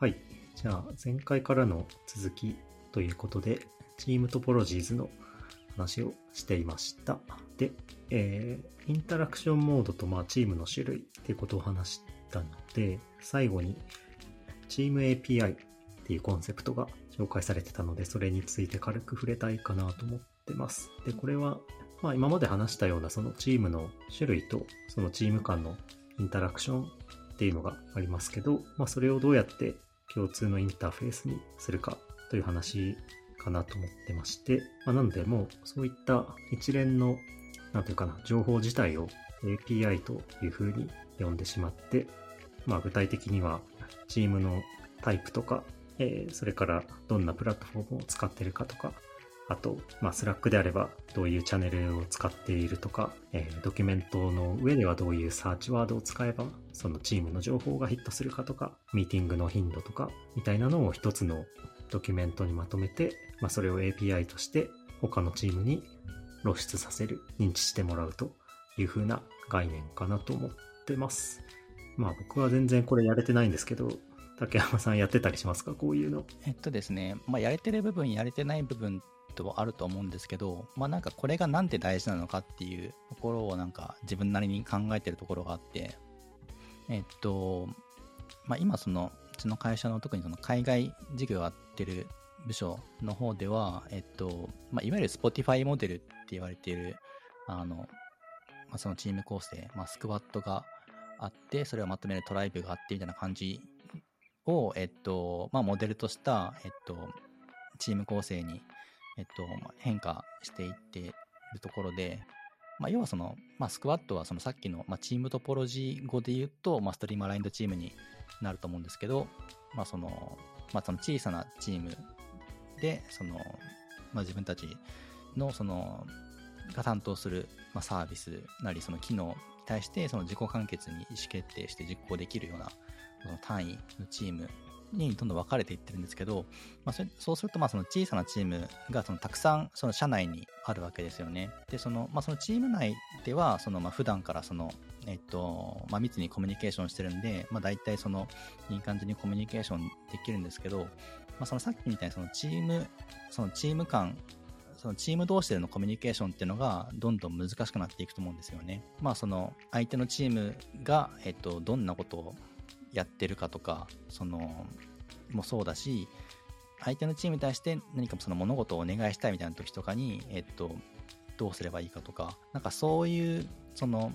はい。じゃあ、前回からの続きということで、チームトポロジーズの話をしていました。で、えー、インタラクションモードと、まあ、チームの種類っていうことを話したので、最後に、チーム API っていうコンセプトが紹介されてたので、それについて軽く触れたいかなと思ってます。で、これは、まあ、今まで話したようなそのチームの種類と、そのチーム間のインタラクションっていうのがありますけど、まあ、それをどうやって共通のインターフェースにするかという話かなと思ってまして、まあ、なのでもうそういった一連の、何ていうかな、情報自体を API というふうに呼んでしまって、まあ具体的にはチームのタイプとか、えーそれからどんなプラットフォームを使ってるかとか、あと、まあ、 Slack であればどういうチャンネルを使っているとか、えードキュメントの上ではどういうサーチワードを使えば、そのチームの情報がヒットするかとか、ミーティングの頻度とか、みたいなのを一つのドキュメントにまとめて、まあ、それを API として他のチームに露出させる、認知してもらうという風な概念かなと思ってます。まあ僕は全然これやれてないんですけど、竹山さんやってたりしますか？こういうの。えっとですね、まあ、やれてる部分、やれてない部分とあると思うんですけど、まあなんかこれがなんで大事なのかっていうところをなんか自分なりに考えてるところがあって、えっと、まあ今その、うちの会社の特にその海外事業をやってる部署の方では、えっと、まあいわゆる Spotify モデルって言われている、あの、まあそのチーム構成、まあスクワットがあって、それをまとめるトライブがあってみたいな感じを、えっと、まあ、モデルとした、えっと、チーム構成に、えっと、まあ変化していっているところで、まあ、要はその、まあ、スクワットはそのさっきの、まあ、チームトポロジー語で言うと、まあ、ストリームアラインドチームになると思うんですけど、まあ、その、まあ、その小さなチームで、その、まあ、自分たちの、その、が担当する、まあ、サービスなり、その機能に対して、その自己完結に意思決定して実行できるような、その単位のチームにどんどん分かれていってるんですけど、まあ、そそうするとまあその小さなチームがそのたくさんその社内にあるわけですよね。でその,、まあ、そのチーム内ではそのまあ普段からその、えっとまあ、密にコミュニケーションしてるんで、まあ、大体そのいい感じにコミュニケーションできるんですけど、まあ、そのさっきみたいにそのチームそのチーム間そのチーム同士でのコミュニケーションっていうのがどんどん難しくなっていくと思うんですよね。まあその相手のチームが、えっと、どんなことをやってるかとか、その、もそうだし、相手のチームに対して何かその物事をお願いしたいみたいな時とかに、えっと、どうすればいいかとか、なんかそういう、その、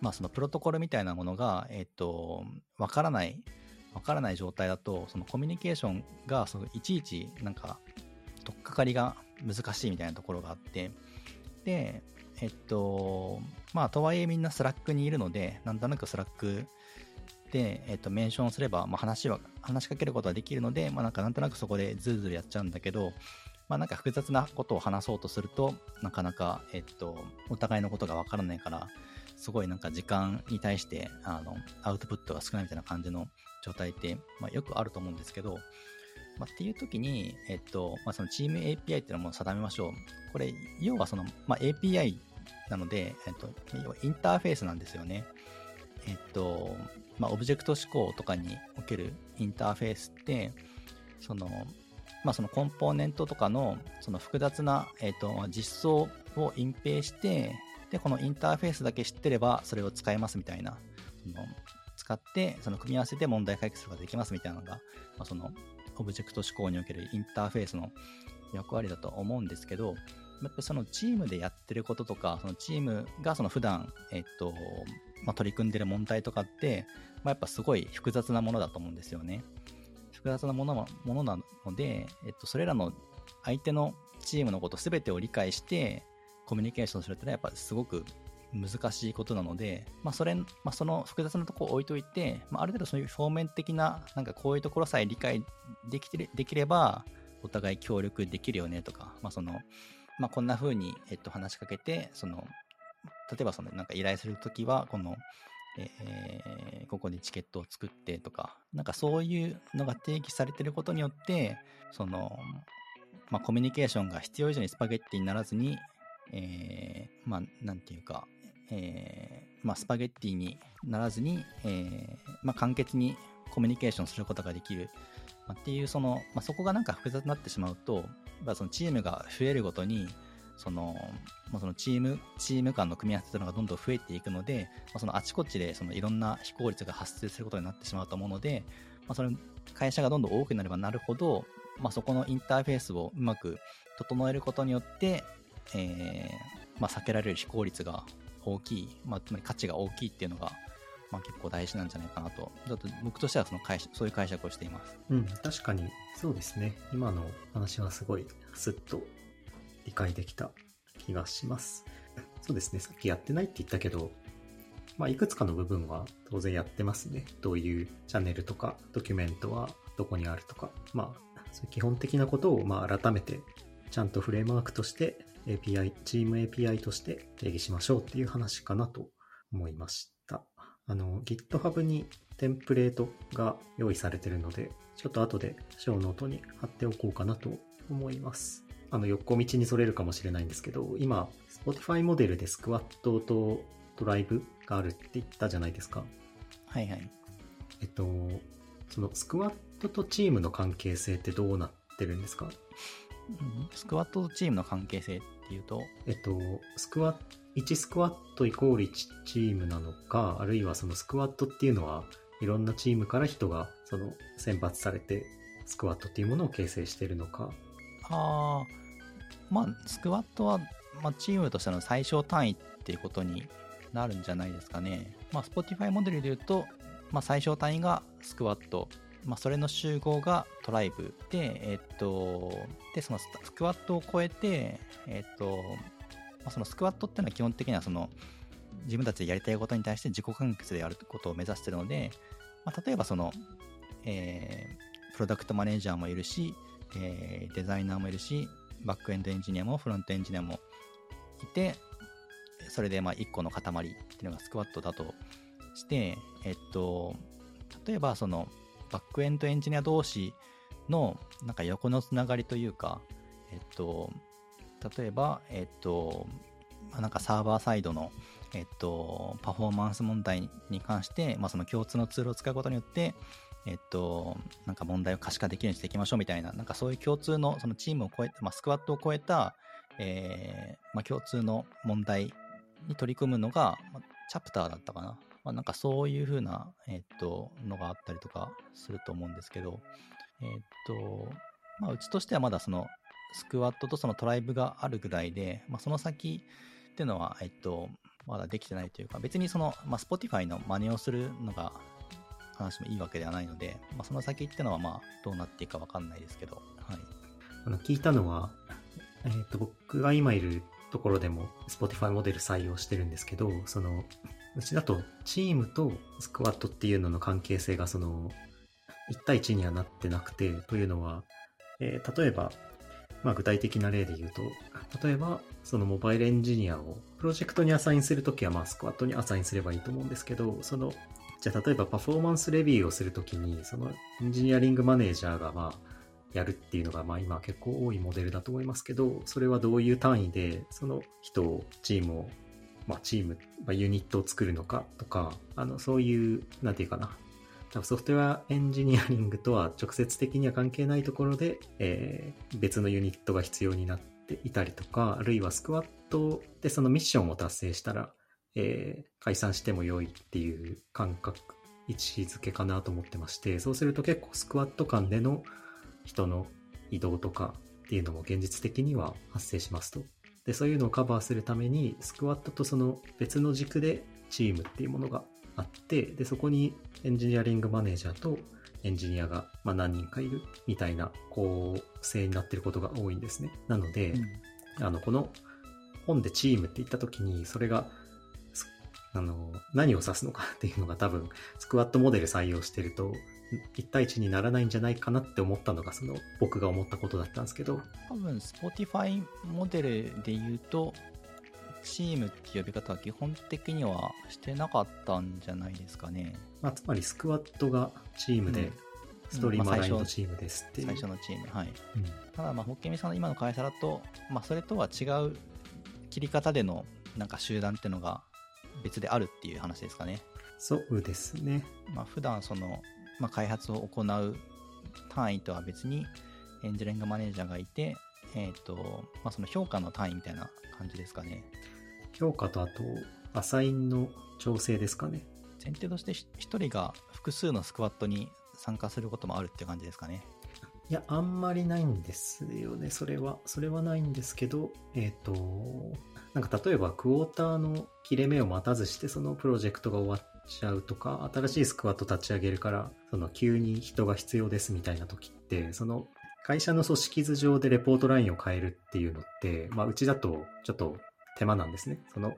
まあそのプロトコルみたいなものが、えっと、わからない、わからない状態だと、そのコミュニケーションが、そのいちいち、なんか、取っかかりが難しいみたいなところがあって、で、えっと、まあ、とはいえみんな Slack にいるので、なんとなく Slack で、えっと、メンションすれば、まあ、話は、話しかけることはできるので、まあ、なんかなんとなくそこでズルズルやっちゃうんだけど、まあ、なんか複雑なことを話そうとすると、なかなか、えっと、お互いのことがわからないから、すごいなんか時間に対して、あの、アウトプットが少ないみたいな感じの状態って、まあ、よくあると思うんですけど、まあ、っていう時に、えっと、まあ、そのチーム API っていうのも定めましょう。これ、要はその、まあ、API なので、えっと、要はインターフェースなんですよね。えっと、まあ、オブジェクト思考とかにおけるインターフェースって、その、まあ、そのコンポーネントとかの、その複雑な、えっと、実装を隠蔽して、で、このインターフェースだけ知ってれば、それを使えますみたいな、その使って、その組み合わせて問題解決ができますみたいなのが、まあ、その、オブジェクト思考におけるインターフェースの役割だと思うんですけど、やっぱそのチームでやってることとか、そのチームがその普段、えっと、まあ、取り組んでる問題とかって、まあ、やっぱすごい複雑なものだと思うんですよね。複雑なものものなので、えっと、それらの相手のチームのこと全てを理解してコミュニケーションするってのはやっぱすごく難しいことなので、まあ、それ、まあ、その複雑なところを置いといて、まあ、ある程度そういう表面的な、なんかこういうところさえ理解できてれできれば、お互い協力できるよねとか、まあ、その、まあ、こんな風に、えっと、話しかけて、その、例えばその、なんか依頼するときは、この、えーここでチケットを作ってとか、なんかそういうのが定義されてることによって、その、まあ、コミュニケーションが必要以上にスパゲッティにならずに、えーまあ、なんていうか、えーまあ、スパゲッティにならずに、えーまあ、簡潔にコミュニケーションすることができる。まあ、っていう、その、まあ、そこがなんか複雑になってしまうと、まあ、そのチームが増えるごとに、その、まあ、そのチーム、チーム間の組み合わせというのがどんどん増えていくので、まあ、そのあちこちでそのいろんな非効率が発生することになってしまうと思うので、まあ、その会社がどんどん多くなればなるほど、まあ、そこのインターフェースをうまく整えることによって、えー、まあ、避けられる非効率が大きい、まあ、つまり価値が大きいっていうのが、まあ、結構大事なんじゃないかなと、ちょっと僕としてはその解そういう解釈をしています。うん、確かにそうですね。今の話はすごいスッと理解できた気がします。そうですね。さっきやってないって言ったけど、まあ、いくつかの部分は当然やってますね。どういうチャンネルとかドキュメントはどこにあるとか。まあ、そういう基本的なことをまあ改めてちゃんとフレームワークとして API、チーム API として定義しましょうっていう話かなと思いました。あの、GitHub にテンプレートが用意されてるので、ちょっと後でショーノートに貼っておこうかなと思います。あの、横道にそれるかもしれないんですけど、今、Spotify モデルでスクワッドとトライブがあるって言ったじゃないですか。はいはい。えっと、そのスクワッドとチームの関係性ってどうなってるんですか？スクワッドとチームの関係性っていうと？えっと、スクワット、1スクワットイコール1チームなのか、あるいはそのスクワットっていうのは、いろんなチームから人がその選抜されて、スクワットっていうものを形成しているのか。ああ、まあ、スクワットは、まあ、チームとしての最小単位っていうことになるんじゃないですかね。まあ、Spotify モデルで言うと、まあ、最小単位がスクワット。まあ、それの集合がトライブで、えっと、で、そのスクワットを超えて、えっと、まあ、そのスクワットっていうのは基本的にはその、自分たちでやりたいことに対して自己完結でやることを目指してるので、まあ、例えばその、えー、プロダクトマネージャーもいるし、えー、デザイナーもいるし、バックエンドエンジニアもフロントエンジニアもいて、それでまあ1個の塊っていうのがスクワットだとして、えっと、例えばそのバックエンドエンジニア同士のなんか横のつながりというか、えっと、例えば、えっと、まあ、なんかサーバーサイドの、えっと、パフォーマンス問題に関して、まあ、その共通のツールを使うことによって、えっと、なんか問題を可視化できるようにしていきましょうみたいな、なんかそういう共通の、そのチームを超えて、まあ、スクワットを超えた、えー、まあ、共通の問題に取り組むのが、まあ、チャプターだったかな。まあ、なんかそういうふうな、えっと、のがあったりとかすると思うんですけど、えっと、まあ、うちとしてはまだその、スクワットとそのトライブがあるぐらいで、まあ、その先っていうのは、えっと、まだできてないというか、別にその、まあ、Spotify の真似をするのが、話もいいわけではないので、まあ、その先っていうのは、まあ、どうなっていくかわかんないですけど、はい。あの、聞いたのは、えっ、と、僕が今いるところでも Spotify モデル採用してるんですけど、その、うちだとチームとスクワットっていうのの関係性がその、1対1にはなってなくて、というのは、えー、例えば、まあ具体的な例で言うと、例えば、そのモバイルエンジニアをプロジェクトにアサインするときは、まあスクワットにアサインすればいいと思うんですけど、その、じゃあ例えばパフォーマンスレビューをするときに、そのエンジニアリングマネージャーがまあ、やるっていうのが、まあ今結構多いモデルだと思いますけど、それはどういう単位で、その人を、チームを、まあチーム、まあ、ユニットを作るのかとか、あの、そういう、なんていうかな、多分ソフトウェアエンジニアリングとは直接的には関係ないところで、えー、別のユニットが必要になっていたりとか、あるいはスクワットでそのミッションを達成したら、えー、解散しても良いっていう感覚、位置づけかなと思ってまして、そうすると結構スクワット間での人の移動とかっていうのも現実的には発生しますと。で、そういうのをカバーするために、スクワットとその別の軸でチームっていうものがあって、で、そこにエンジニアリングマネージャーとエンジニアが、まあ、何人かいるみたいな構成になってることが多いんですね。なので、うん、あの、この本でチームって言った時に、それが、あの、何を指すのかっていうのが多分、スクワットモデル採用してると、1対1にならないんじゃないかなって思ったのが、その、僕が思ったことだったんですけど。多分、Spotify モデルで言うと、チームって呼び方は基本的にはしてなかったんじゃないですかね。まあ、つまりスクワットがチームで、ストリーマラインのチームですっていう、最初のチーム、はい。うん、ただ、まあ、ホッケミさんの今の会社だと、まあ、それとは違う切り方での、なんか集団っていうのが別であるっていう話ですかね。そうですね。まあ、普段その、まあ、開発を行う単位とは別にエンジニアリングマネージャーがいて、えっ、と、まあ、その評価の単位みたいな感じですかね。評価とあと、アサインの調整ですかね。前提として1人が複数のスクワットに参加することもあるって感じですかね。いや、あんまりないんですよね、それは。それはないんですけど、えっ、と、なんか例えばクォーターの切れ目を待たずしてそのプロジェクトが終わっちゃうとか、新しいスクワット立ち上げるから、その急に人が必要ですみたいな時って、その会社の組織図上でレポートラインを変えるっていうのって、まあうちだとちょっと手間なんですね。その、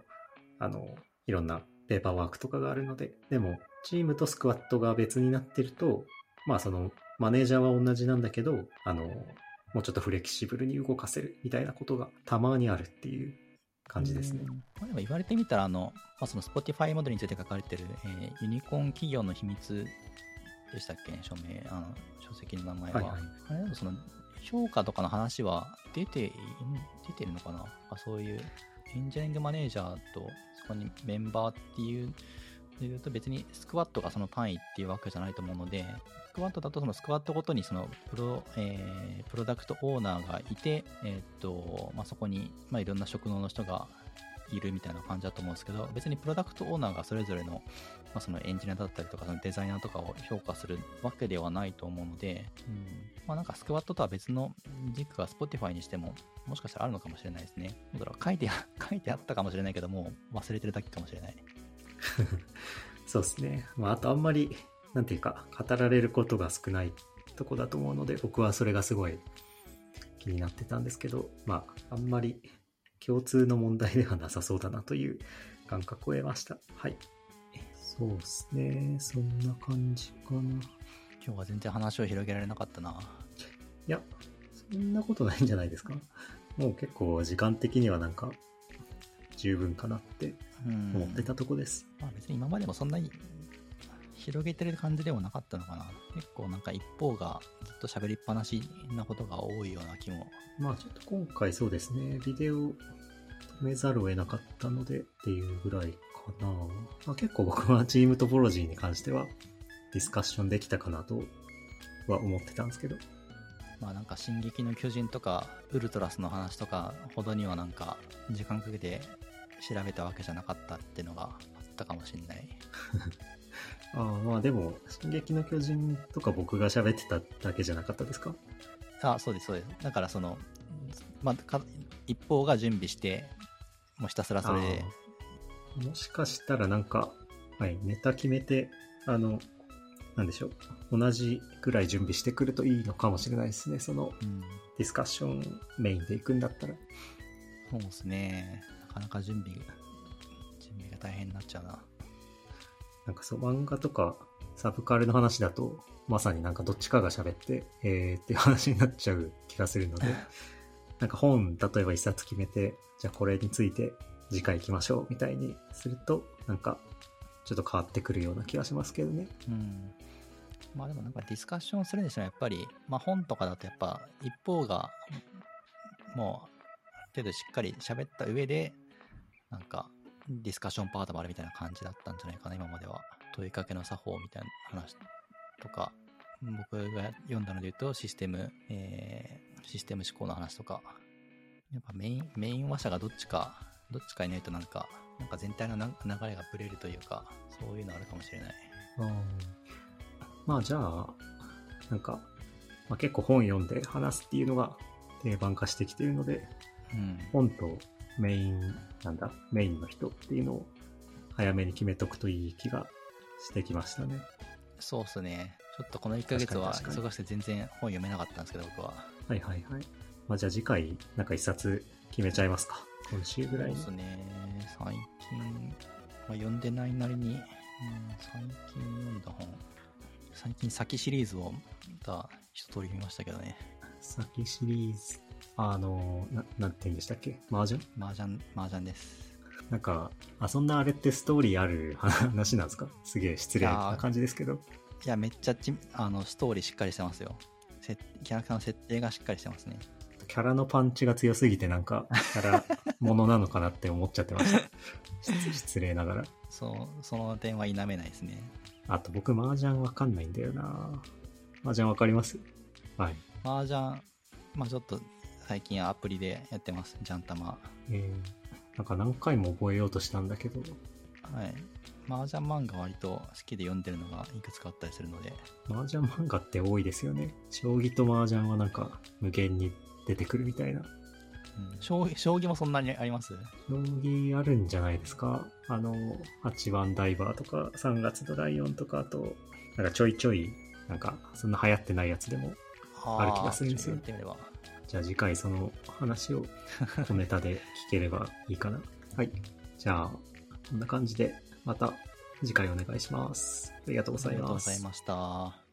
あの、いろんなペーパーワークとかがあるので。でも、チームとスクワットが別になってると、まあその、マネージャーは同じなんだけど、あの、もうちょっとフレキシブルに動かせるみたいなことがたまにあるっていう感じですねう。んまあ、でも言われてみたら、あの、まあ、その Spotify モデルについて書かれてる、えーユニコーン企業の秘密でしたっけ？署名、あの、書籍の名前は。はいはいあれだとその、評価とかの話は出てい、出てるのかな？あそういうエンジニアリングマネージャーとそこにメンバーっていう、でいうと別にスクワットがその単位っていうわけじゃないと思うので、スクワットだとそのスクワットごとにそのプロ、えープロダクトオーナーがいて、えーっと、まあ、そこに、まあ、いろんな職能の人がいるみたいな感じだと思うんですけど、別にプロダクトオーナーがそれぞれの、まあ、そのエンジニアだったりとか、そのデザイナーとかを評価するわけではないと思うので、うん、まあなんかスクワットとは別の軸が Spotify にしても、もしかしたらあるのかもしれないですね。だから書いて、書いてあったかもしれないけども、忘れてるだけかもしれない。そうですね。まあ、あとあんまり、なんていうか、語られることが少ないとこだと思うので、僕はそれがすごい気になってたんですけど、まあ、あんまり共通の問題ではなさそうだなという感覚を得ました。はい。そうですね。そんな感じかな。今日は全然話を広げられなかったな。いや、そんなことないんじゃないですか。もう結構時間的にはなんか、十分かなってうん。思ってたとこです。まあ別に今までもそんなに広げてる感じでもなかったのかな。結構なんか一方がずっと喋りっぱなしなことが多いような気も。まあちょっと今回そうですね、ビデオ止めざるを得なかったのでっていうぐらいかな。まあ、結構僕はチームトポロジーに関してはディスカッションできたかなとは思ってたんですけど。まあなんか進撃の巨人とかウルトラスの話とかほどにはなんか時間かけて調べたわけじゃなかったっていうのがあったかもしれない。ああまあでも、進撃の巨人とか僕が喋ってただけじゃなかったですか？あ、そうです、そうです。だからその、まあ、か一方が準備して、もうひたすらそれで、もしかしたらなんか、はい、ネタ決めて、あの、なんでしょう。同じぐらい準備してくるといいのかもしれないですね。そのうん、ディスカッションメインで行くんだったら。そうですね。なかなか準備、準備が大変になっちゃうな。なんかそう、漫画とかサブカルの話だと、まさになんかどっちかが喋って、えーっていう話になっちゃう気がするので、なんか本、例えば一冊決めて、じゃあこれについて次回行きましょうみたいにすると、なんかちょっと変わってくるような気がしますけどね。うん。まあでもなんかディスカッションするにしてもやっぱり、まあ本とかだとやっぱ一方が、もう、ある程度しっかり喋った上で、なんか、ディスカッションパートもあるみたいな感じだったんじゃないかな、今までは。問いかけの作法みたいな話とか、僕が読んだので言うと、システム、えー、システム思考の話とか、やっぱメイン、メイン話者がどっちか、どっちかいないとなんか、なんか全体のな流れがブレるというか、そういうのあるかもしれない。まあじゃあ、なんか、まあ、結構本読んで話すっていうのが定番化してきてるので、うん。本とメイン、なんだ、メインの人っていうのを早めに決めとくといい気がしてきましたね。そうっすね。ちょっとこの1ヶ月は忙しくて全然本読めなかったんですけど、僕は。はいはいはい。まあじゃあ次回、なんか一冊決めちゃいますか。今週ぐらいにそうっ。すね。最近、まあ、読んでないなりに、うん、最近読んだ本。最近先シリーズをまた一通り見ましたけどね。先シリーズ、あの、ななんて言うんでしたっけ？麻雀？麻雀、麻雀です。なんか、あ、そんなあれってストーリーある話なんですか？すげえ失礼な感じですけど。いや、めっちゃちあのストーリーしっかりしてますよ。せキャラクターの設定がしっかりしてますね。キャラのパンチが強すぎてなんか、キャラものなのかなって思っちゃってました。失失礼ながら。そう、その点は否めないですね。あと僕、麻雀わかんないんだよな麻雀わかります？はい。麻雀、まあちょっと最近アプリでやってます。ジャンタマ。えー、なんか何回も覚えようとしたんだけど、はい。麻雀漫画割と好きで読んでるのがいくつかあったりするので、麻雀漫画って多いですよね。将棋と麻雀はなんか無限に出てくるみたいな。うん、将棋将棋もそんなにあります？将棋あるんじゃないですか？あの、8番ダイバーとか、3月のライオンとか、あと、なんかちょいちょい、なんか、そんな流行ってないやつでも。ある気がするんですよじゃあ次回その話を小ネタで聞ければいいかな。はい。じゃあ、こんな感じで、また次回お願いします。ありがとうございありがとうごます。ざいました。